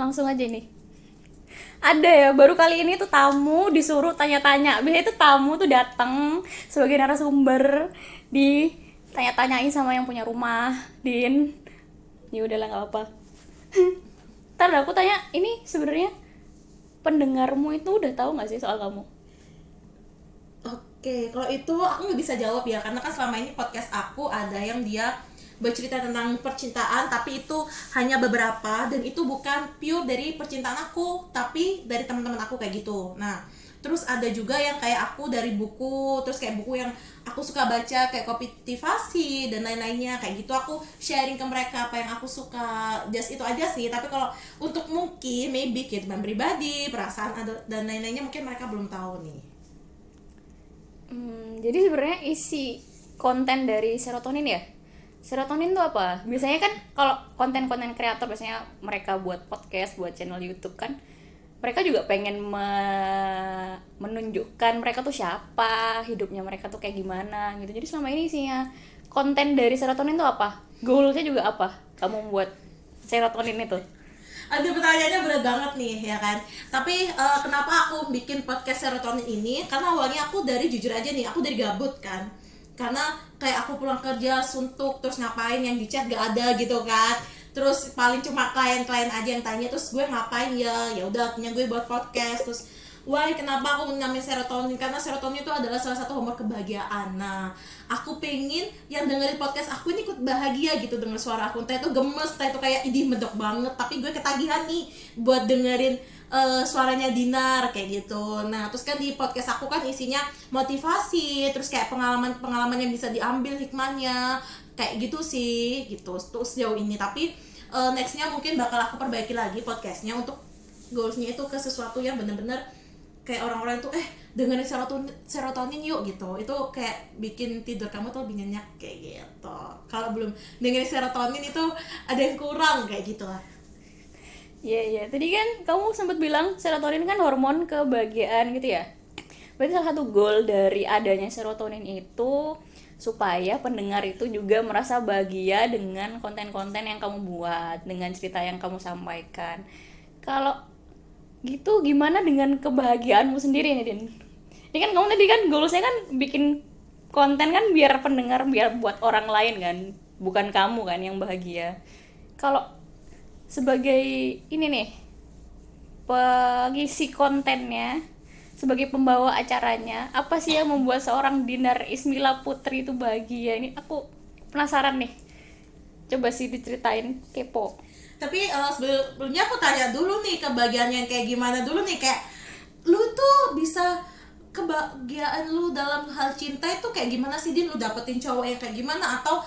langsung aja nih. Ada ya baru kali ini tuh tamu disuruh tanya-tanya. Biasanya tuh tamu tuh datang sebagai narasumber di tanya-tanyain sama yang punya rumah din. Ya udahlah nggak apa ntar aku tanya ini sebenarnya pendengarmu itu udah tahu nggak sih soal kamu? Oke, kalau itu aku nggak bisa jawab ya, karena kan selama ini podcast aku ada yang dia bercerita tentang percintaan, tapi itu hanya beberapa dan itu bukan pure dari percintaan aku, tapi dari teman-teman aku kayak gitu. Nah, terus ada juga yang kayak aku dari buku, terus kayak buku yang aku suka baca kayak kopitivasi dan lain-lainnya kayak gitu aku sharing ke mereka apa yang aku suka just itu aja sih tapi kalau untuk mungkin maybe kehidupan pribadi perasaan dan lain-lainnya mungkin mereka belum tahu nih Hmm, jadi sebenarnya isi konten dari serotonin ya. Serotonin tuh apa? Biasanya kan kalau konten-konten kreator biasanya mereka buat podcast, buat channel YouTube kan, mereka juga pengen me- menunjukkan mereka tuh siapa, hidupnya mereka tuh kayak gimana gitu. Jadi selama ini isinya konten dari serotonin tuh apa? Goalsnya juga apa? Kamu buat serotonin itu? Aduh pertanyaannya berat banget nih ya kan Tapi eh, kenapa aku bikin podcast serotonin ini Karena awalnya aku dari jujur aja nih Aku dari gabut kan Karena kayak aku pulang kerja suntuk Terus ngapain yang di chat gak ada gitu kan. Terus paling cuma klien-klien aja yang tanya Terus gue ngapain ya? Ya udah akhirnya gue buat podcast. Terus Why kenapa aku namain serotonin? Karena serotonin itu adalah salah satu hormon kebahagiaan. Nah aku pengen yang dengerin podcast aku ini ikut bahagia gitu denger suara aku. Entah itu gemes entah itu kayak idih medok banget. Tapi gue ketagihan nih buat dengerin eh, suaranya Dinar kayak gitu. Nah terus kan di podcast aku kan isinya motivasi terus kayak pengalaman-pengalaman yang bisa diambil hikmahnya kayak gitu sih gitu. Terus sejauh ini tapi eh, nextnya mungkin bakal aku perbaiki lagi podcastnya untuk goalsnya itu ke sesuatu yang bener-bener kayak orang-orang itu eh dengerin serotonin serotonin yuk gitu. Itu kayak bikin tidur kamu tuh lebih nyenyak kayak gitu. Kalau belum dengerin serotonin itu ada yang kurang kayak gitu lah Iya iya. Tadi kan kamu sempat bilang serotonin kan hormon kebahagiaan gitu ya. Berarti salah satu goal dari adanya serotonin itu supaya pendengar itu juga merasa bahagia dengan konten-konten yang kamu buat, dengan cerita yang kamu sampaikan. Kalau gitu gimana dengan kebahagiaanmu sendiri nih Din? Ini kan kamu tadi kan goalsnya kan bikin konten kan biar pendengar biar buat orang lain kan, bukan kamu kan yang bahagia. Kalau sebagai ini nih pengisi kontennya sebagai pembawa acaranya apa sih yang membuat seorang Dinar Ismila Putri itu bahagia? Ini aku penasaran nih. Coba sih diceritain kepo. Tapi eh, sebelumnya aku tanya dulu nih kebahagiaannya kayak gimana dulu nih kayak lu tuh bisa kebahagiaan lu dalam hal cinta itu kayak gimana sih din? Lu dapetin cowok yang kayak gimana? Atau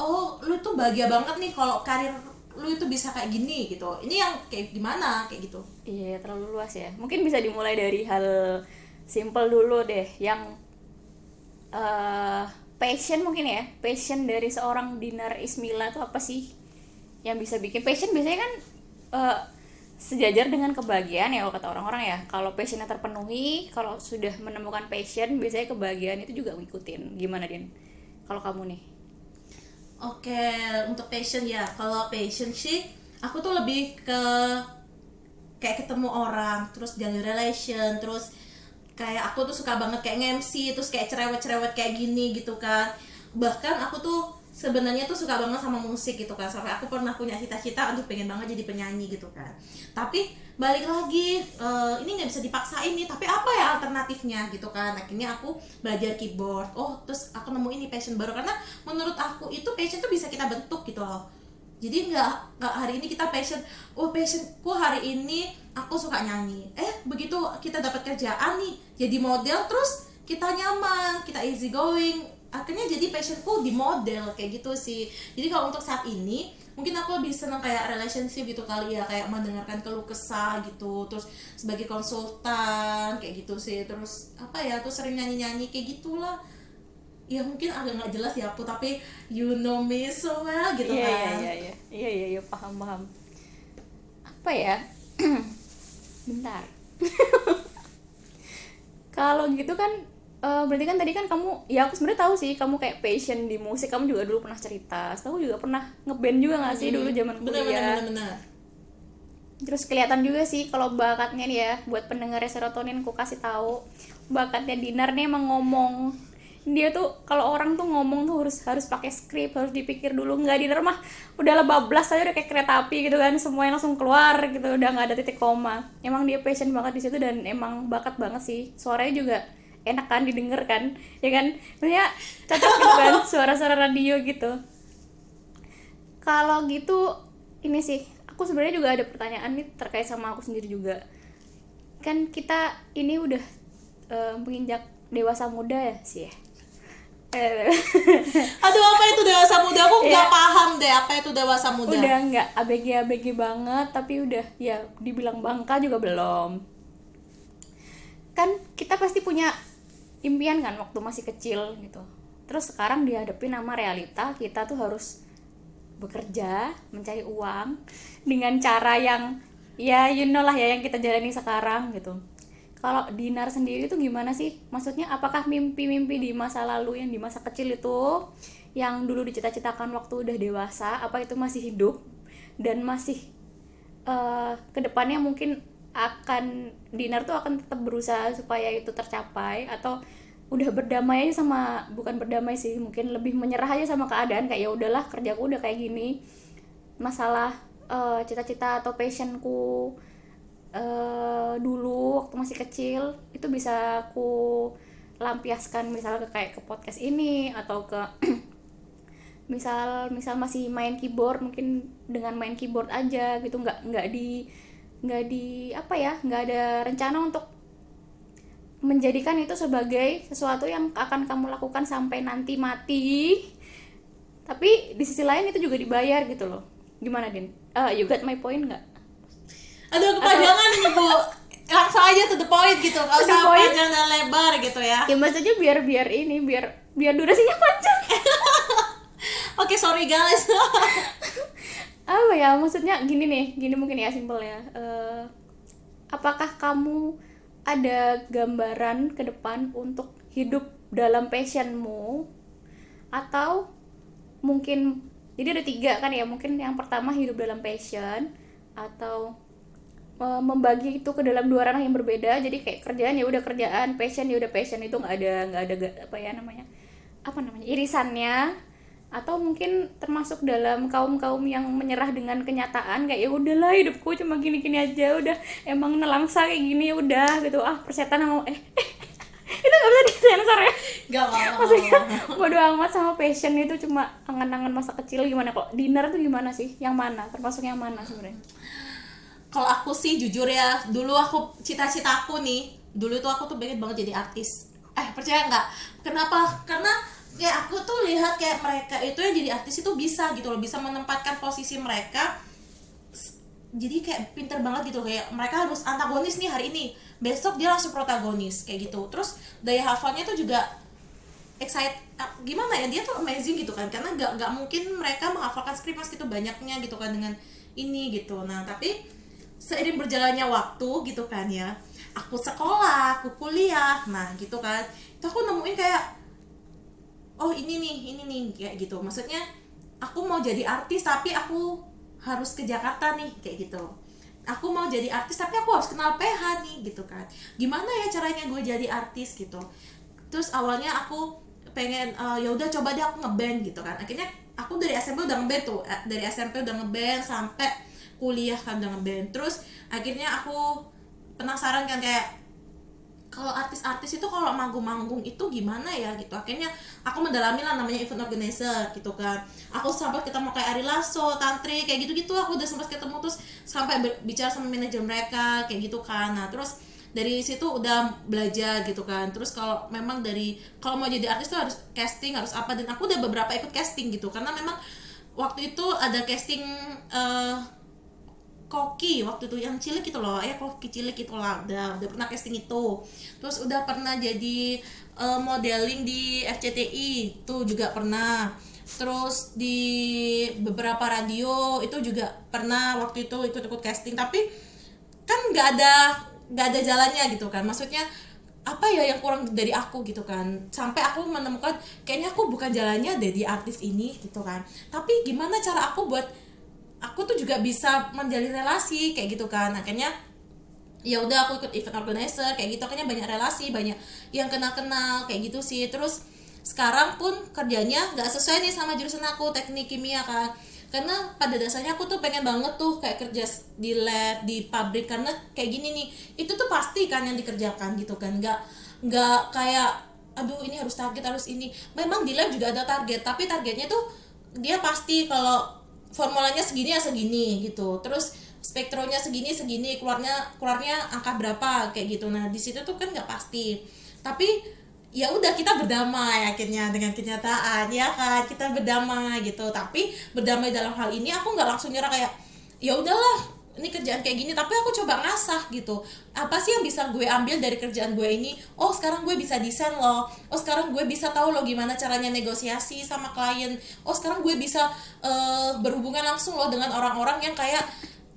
oh lu tuh bahagia banget nih kalau karir lu itu bisa kayak gini gitu. Ini yang kayak gimana? Kayak gitu. Iya terlalu luas ya. Mungkin bisa dimulai dari hal simple dulu deh yang eh passion mungkin ya. Passion dari seorang Dinar Ismila itu apa sih yang bisa bikin? Passion biasanya kan eh, sejajar dengan kebahagiaan ya kata orang-orang ya. Kalau passionnya terpenuhi kalau sudah menemukan passion biasanya kebahagiaan itu juga ngikutin. Gimana Din? Kalau kamu nih Oke, untuk passion ya. Kalau passion sih, aku tuh lebih ke kayak ketemu orang, terus jalin relation, terus kayak aku tuh suka banget kayak nge-MC, terus kayak cerewet-cerewet kayak gini gitu kan. Bahkan aku tuh sebenarnya tuh suka banget sama musik gitu kan. Sampai aku pernah punya cita-cita, aduh pengen banget jadi penyanyi gitu kan. Tapi balik lagi, eh, ini nggak bisa dipaksain nih. Tapi apa ya alternatifnya gitu kan? Akhirnya aku belajar keyboard. Oh, terus aku nemu ini passion baru karena menurut aku itu passion tuh bisa kita bentuk gitu loh jadi nggak nggak hari ini kita passion oh passionku hari ini aku suka nyanyi eh begitu kita dapat kerjaan nih jadi model terus kita nyaman kita easy going akhirnya jadi passionku di model kayak gitu sih. Jadi kalau untuk saat ini mungkin aku lebih seneng kayak relationship gitu kali ya kayak mendengarkan keluh kesah gitu terus sebagai konsultan kayak gitu sih. Terus apa ya tuh sering nyanyi nyanyi kayak gitulah. Ya mungkin agak nggak jelas ya aku tapi you know me so well gitu iya kan. iya iya iya. Iya iya paham paham. Apa ya? Bentar. Kalau gitu kan eh, berarti kan tadi kan kamu ya aku sebenarnya tahu sih kamu kayak passion di musik. Kamu juga dulu pernah cerita. Tahu juga pernah ngeband juga nggak sih dulu zaman bener bener kuliah? bener bener terus kelihatan juga sih kalau bakatnya nih ya buat pendengar serotonin ku kasih tahu. Bakatnya Dinar nih emang ngomong. Dia tuh kalau orang tuh ngomong tuh harus harus pakai skrip harus dipikir dulu. Nggak Dinar mah udah bablas aja udah kayak kereta api gitu kan. Semuanya langsung keluar gitu udah nggak ada titik koma. Emang dia passion banget di situ dan emang bakat banget sih. Suaranya juga enak kan didengar kan ya kan maksudnya cocok gitu kan suara-suara radio gitu kalau gitu ini sih aku sebenarnya juga ada pertanyaan nih terkait sama aku sendiri juga kan kita ini udah uh, menginjak dewasa muda ya sih ya Aduh apa itu dewasa muda? Aku nggak yeah. paham deh apa itu dewasa muda. Udah nggak abg abg banget, tapi udah ya dibilang bangka juga belum. Kan kita pasti punya impian kan waktu masih kecil gitu. Terus sekarang dihadapi nama realita kita tuh harus bekerja, mencari uang dengan cara yang ya you know lah ya yang kita jalani sekarang gitu kalau Dinar sendiri itu gimana sih maksudnya apakah mimpi-mimpi di masa lalu yang di masa kecil itu yang dulu dicita-citakan waktu udah dewasa apa itu masih hidup dan masih uh, ke depannya mungkin akan Dinar tuh akan tetap berusaha supaya itu tercapai atau udah berdamai aja sama bukan berdamai sih mungkin lebih menyerah aja sama keadaan kayak ya udahlah kerjaku udah kayak gini. Masalah uh, cita-cita atau passionku uh, dulu waktu masih kecil itu bisa aku lampiaskan misalnya ke kayak ke podcast ini atau ke misal misal masih main keyboard mungkin dengan main keyboard aja gitu nggak nggak di nggak di apa ya nggak ada rencana untuk menjadikan itu sebagai sesuatu yang akan kamu lakukan sampai nanti mati. Tapi di sisi lain itu juga dibayar gitu loh. Gimana din? Uh, you got my point nggak? Aduh kepanjangan nih bu. Langsung aja to the point gitu. Nggak usah panjang dan lebar gitu ya. Ya maksudnya biar biar ini biar biar durasinya panjang. Oke okay, sorry guys apa ya maksudnya gini nih gini mungkin ya simpel ya. Uh, apakah kamu ada gambaran ke depan untuk hidup dalam passionmu? Atau mungkin jadi ada tiga kan ya mungkin yang pertama hidup dalam passion atau uh, membagi itu ke dalam dua ranah yang berbeda. Jadi kayak kerjaan ya udah kerjaan passion ya udah passion. Itu nggak ada nggak ada apa ya namanya apa namanya irisannya atau mungkin termasuk dalam kaum kaum yang menyerah dengan kenyataan kayak ya udahlah hidupku cuma gini gini aja udah. Emang nelangsa kayak gini ya udah gitu. Ah persetan mau eh, itu gak bisa disensor ya? Gak mau maksudnya bodo amat sama passion itu cuma angan-angan masa kecil gimana? Kok dinner tuh gimana sih? Yang mana? Termasuk yang mana sebenarnya? Kalau aku sih jujur ya dulu aku cita-cita aku nih dulu tuh aku tuh pengen banget jadi artis. Eh percaya nggak? Kenapa? Karena kayak aku tuh lihat kayak mereka itu yang jadi artis itu bisa gitu loh bisa menempatkan posisi mereka jadi kayak pinter banget gitu kayak mereka harus antagonis nih hari ini besok dia langsung protagonis kayak gitu. Terus daya hafalnya tuh juga excited gimana ya dia tuh amazing gitu kan karena gak, gak mungkin mereka menghafalkan skrip mas gitu banyaknya gitu kan dengan ini gitu. Nah tapi seiring berjalannya waktu gitu kan ya aku sekolah aku kuliah nah gitu kan itu aku nemuin kayak oh ini nih ini nih kayak gitu. Maksudnya aku mau jadi artis tapi aku harus ke Jakarta nih kayak gitu. Aku mau jadi artis tapi aku harus kenal PH nih gitu kan. Gimana ya caranya gue jadi artis gitu. Terus awalnya aku pengen uh, ya udah coba deh aku ngeband gitu kan. Akhirnya aku dari SMP udah ngeband tuh. Eh, dari SMP udah ngeband sampai kuliah kan dengan band terus akhirnya aku penasaran kan kayak kalau artis-artis itu kalau manggung-manggung itu gimana ya gitu. Akhirnya aku mendalami lah namanya event organizer gitu kan. Aku sempat ketemu kayak Ari Lasso, Tantri kayak gitu-gitu aku udah sempat ketemu terus sampai bicara sama manajer mereka kayak gitu kan. Nah terus dari situ udah belajar gitu kan. Terus kalau memang dari kalau mau jadi artis tuh harus casting harus apa dan aku udah beberapa ikut casting gitu. Karena memang waktu itu ada casting uh, koki waktu itu yang cilik itu loh ya koki cilik itu lah udah udah pernah casting itu. Terus udah pernah jadi uh, modeling di FCTI itu juga pernah. Terus di beberapa radio itu juga pernah waktu itu ikut-ikut casting. Tapi kan nggak ada nggak ada jalannya gitu kan. Maksudnya apa ya yang kurang dari aku gitu kan. Sampai aku menemukan kayaknya aku bukan jalannya di artis ini gitu kan. Tapi gimana cara aku buat aku tuh juga bisa menjalin relasi kayak gitu kan. Akhirnya ya udah aku ikut event organizer kayak gitu. Akhirnya banyak relasi banyak yang kenal kenal kayak gitu sih. Terus sekarang pun kerjanya nggak sesuai nih sama jurusan aku teknik kimia kan. Karena pada dasarnya aku tuh pengen banget tuh kayak kerja di lab di pabrik. Karena kayak gini nih itu tuh pasti kan yang dikerjakan gitu kan. Nggak nggak kayak aduh ini harus target harus ini. Memang di lab juga ada target tapi targetnya tuh dia pasti kalau formulanya segini ya segini gitu. Terus spektronya segini segini keluarnya keluarnya angka berapa kayak gitu. Nah di situ tuh kan nggak pasti. Tapi ya udah kita berdamai akhirnya dengan kenyataan ya kan? Kita berdamai gitu. Tapi berdamai dalam hal ini aku nggak langsung nyerah kayak ya udahlah ini kerjaan kayak gini tapi aku coba ngasah gitu. Apa sih yang bisa gue ambil dari kerjaan gue ini? Oh sekarang gue bisa desain loh. Oh sekarang gue bisa tahu loh gimana caranya negosiasi sama klien. Oh sekarang gue bisa uh, berhubungan langsung loh dengan orang-orang yang kayak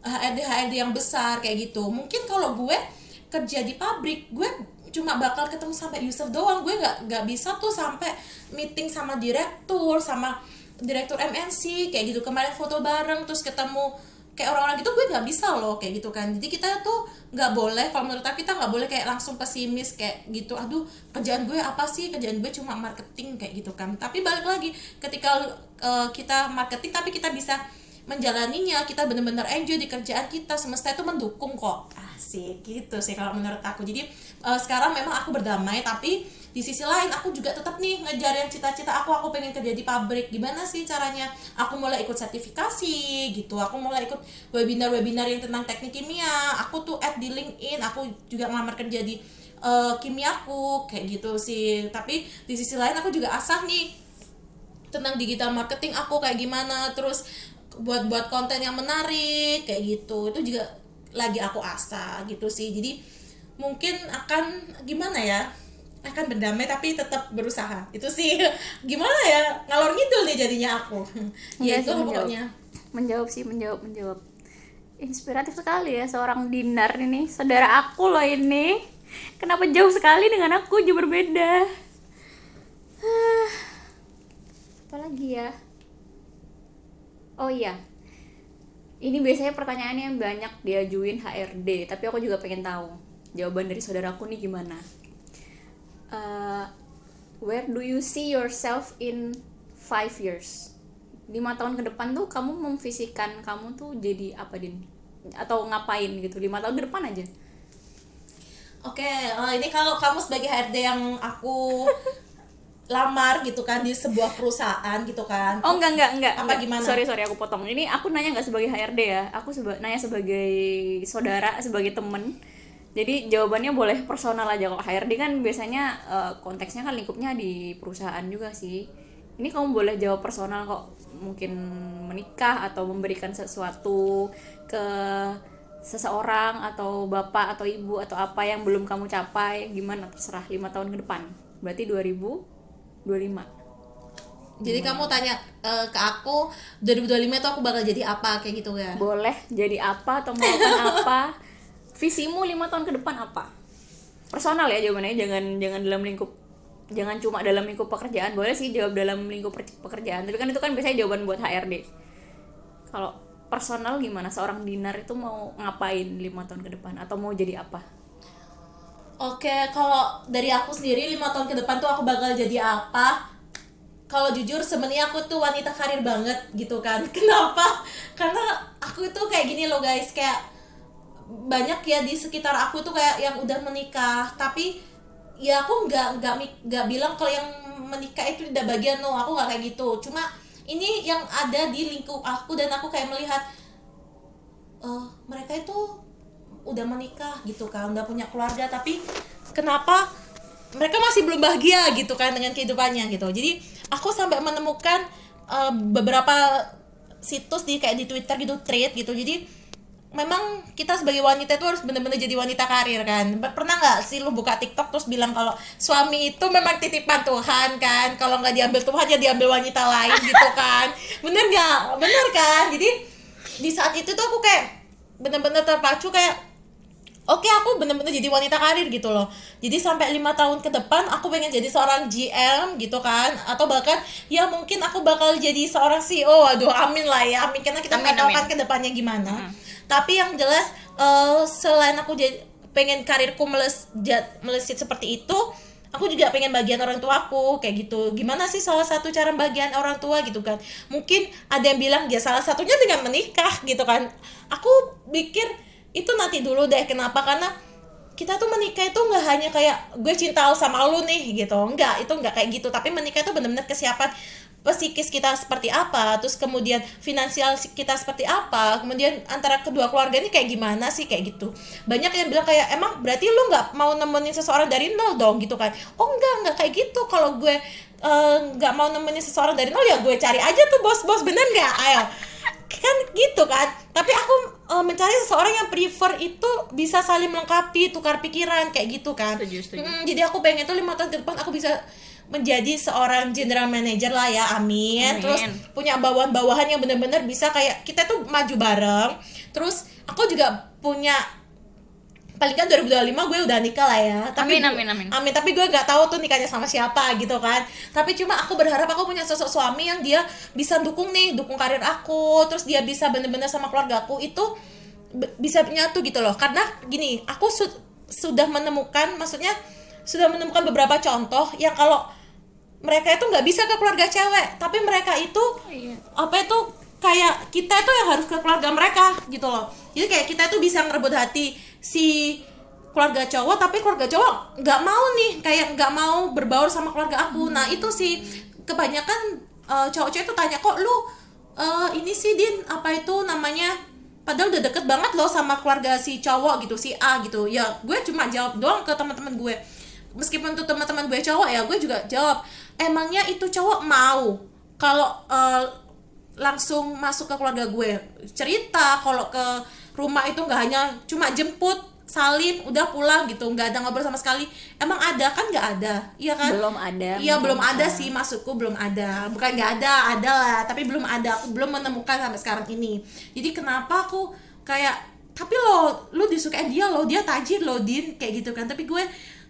HRD HRD yang besar kayak gitu. Mungkin kalau gue kerja di pabrik gue cuma bakal ketemu sampai user doang. Gue nggak nggak bisa tuh sampai meeting sama direktur sama direktur MNC kayak gitu. Kemarin foto bareng terus ketemu kayak orang-orang gitu gue nggak bisa loh kayak gitu kan. Jadi kita tuh nggak boleh kalau menurut aku kita nggak boleh kayak langsung pesimis kayak gitu aduh kerjaan gue apa sih? Kerjaan gue cuma marketing kayak gitu kan. Tapi balik lagi ketika uh, kita marketing tapi kita bisa menjalaninya kita benar-benar enjoy di kerjaan kita semesta itu mendukung kok. Asik gitu sih kalau menurut aku. Jadi uh, sekarang memang aku berdamai tapi di sisi lain aku juga tetap nih ngejar yang cita-cita aku. Aku pengen kerja di pabrik. Gimana sih caranya? Aku mulai ikut sertifikasi gitu. Aku mulai ikut webinar-webinar yang tentang teknik kimia. Aku tuh add di LinkedIn. Aku juga ngelamar kerja di uh, kimiaku kayak gitu sih. Tapi di sisi lain aku juga asah nih tentang digital marketing aku kayak gimana. Terus buat buat konten yang menarik kayak gitu. Itu juga lagi aku asah gitu sih. Jadi mungkin akan gimana ya akan berdamai tapi tetap berusaha. Itu sih gimana ya ngalor ngidul nih jadinya aku. Ya itu pokoknya. Menjawab sih menjawab menjawab inspiratif sekali ya seorang Dinar ini. Saudara aku loh ini. Kenapa jauh sekali dengan aku? Jauh berbeda. Apa lagi ya? Oh iya. Ini biasanya pertanyaannya banyak diajuin HRD tapi aku juga pengen tahu jawaban dari saudaraku nih gimana? Uh, where do you see yourself in five years? Lima tahun ke depan tuh kamu memfisikan kamu tuh jadi apa din? Atau ngapain gitu? Lima tahun ke depan aja. Oke, okay, uh, eh, ini kalau kamu sebagai HRD yang aku lamar gitu kan di sebuah perusahaan gitu kan. Oh enggak enggak enggak. Apa enggak. gimana? Sorry sorry aku potong. Ini aku nanya nggak sebagai HRD ya? Aku seba nanya sebagai saudara sebagai temen jadi jawabannya boleh personal aja. Kalau HRD kan biasanya uh, konteksnya kan lingkupnya di perusahaan juga sih. Ini kamu boleh jawab personal kok. Mungkin menikah atau memberikan sesuatu ke seseorang atau bapak atau ibu atau apa yang belum kamu capai gimana? Terserah lima tahun ke depan. Berarti 2025 jadi kamu tanya uh, ke aku 2025 itu aku bakal jadi apa? Kayak gitu ya boleh jadi apa atau melakukan apa visimu lima tahun ke depan apa? Personal ya jawabannya jangan jangan dalam lingkup jangan cuma dalam lingkup pekerjaan. Boleh sih jawab dalam lingkup pekerjaan tapi kan itu kan biasanya jawaban buat HRD kalau personal gimana? Seorang dinar itu mau ngapain lima tahun ke depan? Atau mau jadi apa? Oke, kalau dari aku sendiri lima tahun ke depan tuh aku bakal jadi apa? Kalau jujur sebenarnya aku tuh wanita karir banget gitu kan. Kenapa? Karena aku itu kayak gini loh guys, kayak banyak ya di sekitar aku tuh kayak yang udah menikah. Tapi ya aku nggak nggak nggak bilang kalau yang menikah itu tidak bagian no aku nggak kayak gitu. Cuma ini yang ada di lingkup aku dan aku kayak melihat uh, mereka itu udah menikah gitu kan udah punya keluarga. Tapi kenapa mereka masih belum bahagia gitu kan dengan kehidupannya gitu. Jadi aku sampai menemukan uh, beberapa situs di kayak di Twitter gitu thread gitu. Jadi memang kita sebagai wanita itu harus benar-benar jadi wanita karir kan? Pernah nggak sih lu buka TikTok terus bilang kalau suami itu memang titipan Tuhan kan? Kalau nggak diambil Tuhan ya diambil wanita lain gitu kan? Bener nggak? Bener kan? Jadi di saat itu tuh aku kayak benar-benar terpacu kayak oke aku bener-bener jadi wanita karir gitu loh. Jadi sampai lima tahun ke depan aku pengen jadi seorang GM gitu kan? Atau bahkan ya mungkin aku bakal jadi seorang CEO waduh amin lah ya. Amin. Karena kita nggak tahu kan ke depannya gimana tapi yang jelas eh, selain aku pengen karirku meles, melesit seperti itu aku juga pengen bagian orang tuaku kayak gitu. Gimana sih salah satu cara bagian orang tua gitu kan? Mungkin ada yang bilang ya salah satunya dengan menikah gitu kan. Aku pikir itu nanti dulu deh kenapa? Karena kita tuh menikah itu nggak hanya kayak gue cinta sama lu nih gitu. Nggak itu nggak kayak gitu. Tapi menikah itu benar-benar kesiapan psikis kita seperti apa terus kemudian finansial kita seperti apa kemudian antara kedua keluarga ini kayak gimana sih kayak gitu. Banyak yang bilang kayak emang berarti lu nggak mau nemenin seseorang dari nol dong? Gitu kan. Oh enggak enggak kayak gitu. Kalau gue eh, nggak mau nemenin seseorang dari nol ya gue cari aja tuh bos-bos. Bener nggak? Ayo. Kan gitu kan. Tapi aku eh, mencari seseorang yang prefer itu bisa saling melengkapi tukar pikiran kayak gitu kan. Setuju, setuju. Mm, jadi aku pengen tuh lima tahun ke depan aku bisa menjadi seorang general manager lah ya amin, Amin. terus punya bawahan-bawahan yang bener-bener bisa kayak kita tuh maju bareng. Terus aku juga punya paling kan 2025 gue udah nikah lah ya. Tapi Amin, amin, amin. amin tapi gue nggak tahu tuh nikahnya sama siapa gitu kan. Tapi cuma aku berharap aku punya sosok suami yang dia bisa dukung nih dukung karir aku. Terus dia bisa bener-bener sama keluarga aku itu bisa nyatu gitu loh. Karena gini aku su- sudah menemukan maksudnya sudah menemukan beberapa contoh yang kalau mereka itu nggak bisa ke keluarga cewek tapi mereka itu Iya. apa itu kayak kita itu yang harus ke keluarga mereka gitu loh. Jadi kayak kita itu bisa ngerebut hati si keluarga cowok tapi keluarga cowok nggak mau nih kayak nggak mau berbaur sama keluarga aku. Nah itu sih kebanyakan eh, cowok-cowok itu tanya kok lu eh, ini sih din apa itu namanya? Padahal udah deket banget loh sama keluarga si cowok gitu si A gitu. Ya gue cuma jawab doang ke teman-teman gue. Meskipun tuh teman-teman gue cowok ya gue juga jawab emangnya itu cowok mau kalau eh, langsung masuk ke keluarga gue? Cerita kalau ke rumah itu nggak hanya cuma jemput salim udah pulang gitu nggak ada ngobrol sama sekali. Emang ada? Kan nggak ada. Iya kan? Belum ada, iya belum ada sih masukku belum ada. Bukan nggak ada ada lah. Tapi belum ada. Aku belum menemukan sampai sekarang ini. Jadi kenapa aku kayak tapi lo lo disukain dia lo dia tajir lo din. Kayak gitu kan. Tapi gue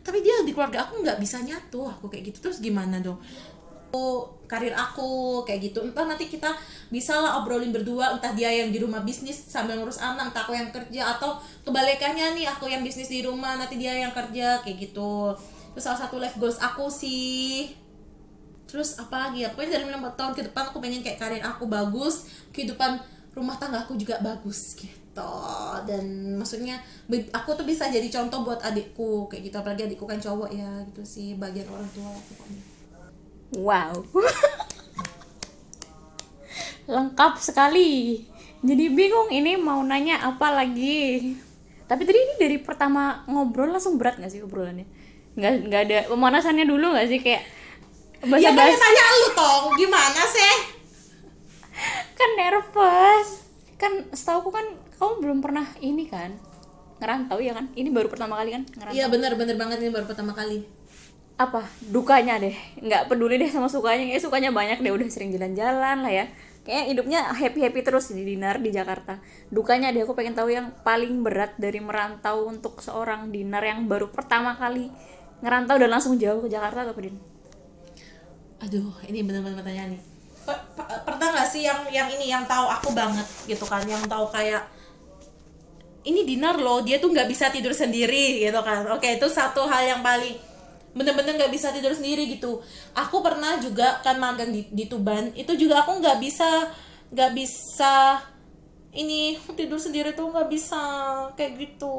tapi dia di keluarga aku nggak bisa nyatu aku kayak gitu. Terus gimana dong? Aku karir aku kayak gitu. Entah nanti kita bisa lah obrolin berdua entah dia yang di rumah bisnis sambil ngurus anak entah aku yang kerja atau kebalikannya nih aku yang bisnis di rumah nanti dia yang kerja kayak gitu. Itu salah satu life goals aku sih. Terus apa lagi ya? Pokoknya dari lima tahun ke depan aku pengen kayak karir aku bagus kehidupan rumah tangga aku juga bagus gitu dan maksudnya aku tuh bisa jadi contoh buat adikku kayak gitu apalagi adikku kan cowok ya gitu sih bagian orang tua pokoknya Wow. Lengkap sekali. Jadi bingung ini mau nanya apa lagi. Tapi tadi ini dari pertama ngobrol langsung berat gak sih obrolannya? Nggak nggak ada pemanasannya dulu gak sih kayak ya bahasa tanya tanya lu tong gimana sih kan nervous kan setahu kan kamu belum pernah ini kan ngerantau ya kan? Ini baru pertama kali kan ngerantau? Iya bener bener banget ini baru pertama kali. Apa? Dukanya deh. Nggak peduli deh sama sukanya. Kayak sukanya banyak deh. Udah sering jalan-jalan lah ya. Kayak hidupnya happy happy terus di dinar di Jakarta. Dukanya deh aku pengen tahu yang paling berat dari merantau untuk seorang dinar yang baru pertama kali ngerantau dan langsung jauh ke Jakarta atau Din? aduh ini bener-bener pertanyaan nih. Per- per- pernah nggak sih yang yang ini yang tahu aku banget gitu kan? Yang tahu kayak ini dinar loh dia tuh nggak bisa tidur sendiri gitu kan. Oke itu satu hal yang paling bener-bener nggak bisa tidur sendiri gitu. Aku pernah juga kan magang di, di Tuban itu juga aku nggak bisa nggak bisa ini tidur sendiri tuh nggak bisa kayak gitu.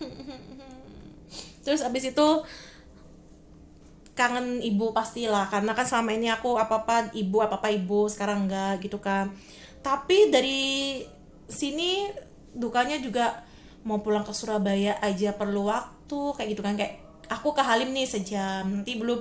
Terus abis itu kangen ibu pastilah karena kan selama ini aku apa apa ibu apa apa ibu sekarang enggak gitu kan. Tapi dari sini dukanya juga mau pulang ke Surabaya aja perlu waktu kayak gitu kan. Kayak aku ke Halim nih sejam nanti belum.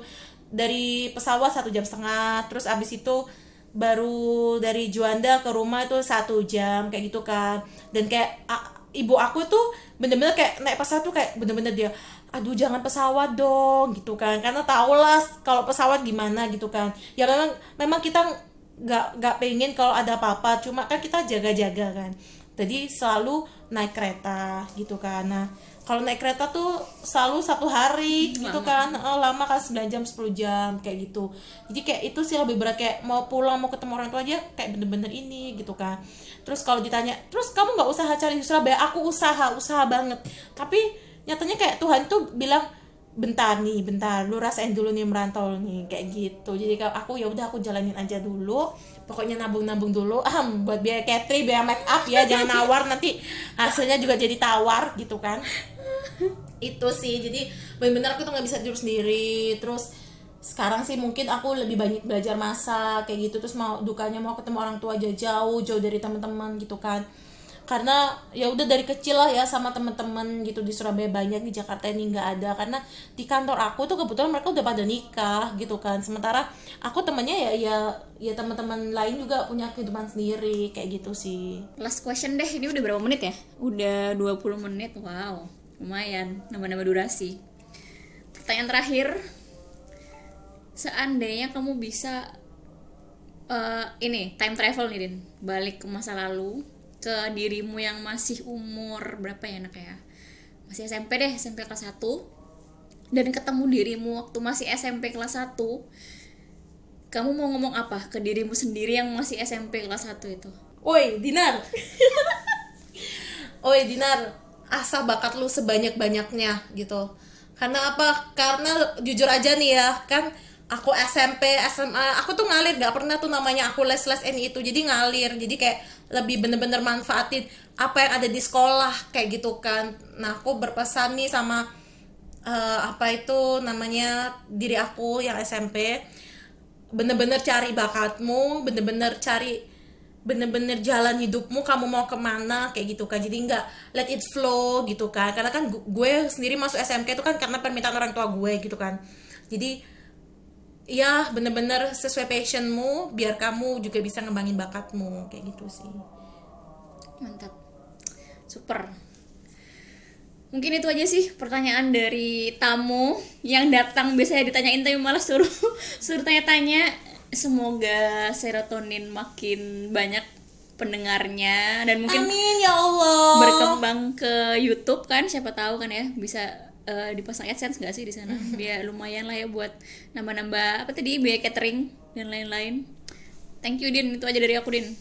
Dari pesawat satu jam setengah terus abis itu baru dari Juanda ke rumah itu satu jam kayak gitu kan. Dan kayak a- ibu aku tuh bener-bener kayak naik pesawat tuh kayak bener-bener dia aduh jangan pesawat dong gitu kan. Karena tau lah kalau pesawat gimana gitu kan. Ya memang memang kita nggak nggak pengen kalau ada apa-apa cuma kan kita jaga-jaga kan jadi selalu naik kereta gitu kan. Nah kalau naik kereta tuh selalu satu hari gitu kan. Eh, lama kan 9 jam 10 jam kayak gitu. Jadi kayak itu sih lebih berat kayak mau pulang mau ketemu orang tua aja kayak bener-bener ini gitu kan. Terus kalau ditanya terus kamu nggak usaha cari di Surabaya aku usaha usaha banget. Tapi nyatanya kayak Tuhan tuh bilang bentar nih bentar lu rasain dulu nih merantau nih kayak gitu. Jadi kalau aku ya udah aku jalanin aja dulu pokoknya nabung nabung dulu. Ah buat biaya catering biaya make up ya. Jangan nawar nanti hasilnya juga jadi tawar gitu kan. Itu sih. Jadi benar-benar aku tuh nggak bisa tidur sendiri. Terus sekarang sih mungkin aku lebih banyak belajar masak kayak gitu. Terus mau dukanya mau ketemu orang tua jauh jauh dari teman-teman gitu kan karena ya udah dari kecil lah ya sama teman-teman gitu di Surabaya banyak di Jakarta ini nggak ada. Karena di kantor aku tuh kebetulan mereka udah pada nikah gitu kan. Sementara aku temennya ya ya ya teman-teman lain juga punya kehidupan sendiri kayak gitu sih. Last question deh, ini udah berapa menit ya? Udah 20 menit, wow. Lumayan, nambah-nambah durasi. Pertanyaan terakhir. Seandainya kamu bisa eh, Ini, time travel nih Din. Balik ke masa lalu Ke dirimu yang masih umur Berapa ya anak ya? Masih SMP deh, SMP kelas 1 Dan ketemu dirimu waktu masih SMP kelas 1 Kamu mau ngomong apa ke dirimu sendiri yang masih SMP kelas 1 itu? Woi Dinar Woi Dinar Asah bakat lu sebanyak-banyaknya gitu Karena apa? Karena jujur aja nih ya Kan aku SMP, SMA Aku tuh ngalir gak pernah tuh namanya aku les-les ini itu. Jadi ngalir Jadi kayak lebih bener-bener manfaatin Apa yang ada di sekolah Kayak gitu kan. Nah aku berpesan nih sama eh, Apa itu namanya Diri aku yang SMP bener-bener cari bakatmu bener-bener cari bener-bener jalan hidupmu kamu mau ke mana kayak gitu kan. Jadi nggak let it flow gitu kan. Karena kan gu- gue sendiri masuk SMK itu kan karena permintaan orang tua gue gitu kan. Jadi ya bener-bener sesuai passionmu biar kamu juga bisa ngembangin bakatmu kayak gitu sih Mantap. Super. Mungkin itu aja sih pertanyaan dari tamu yang datang biasanya ditanyain tapi malah suruh suruh tanya-tanya. Semoga serotonin makin banyak pendengarnya dan mungkin amin ya Allah berkembang ke YouTube kan siapa tahu kan ya bisa eh, dipasang AdSense nggak sih di sana biar lumayan lah ya buat nambah-nambah apa tadi biaya catering dan lain-lain. Thank you Din itu aja dari aku Din.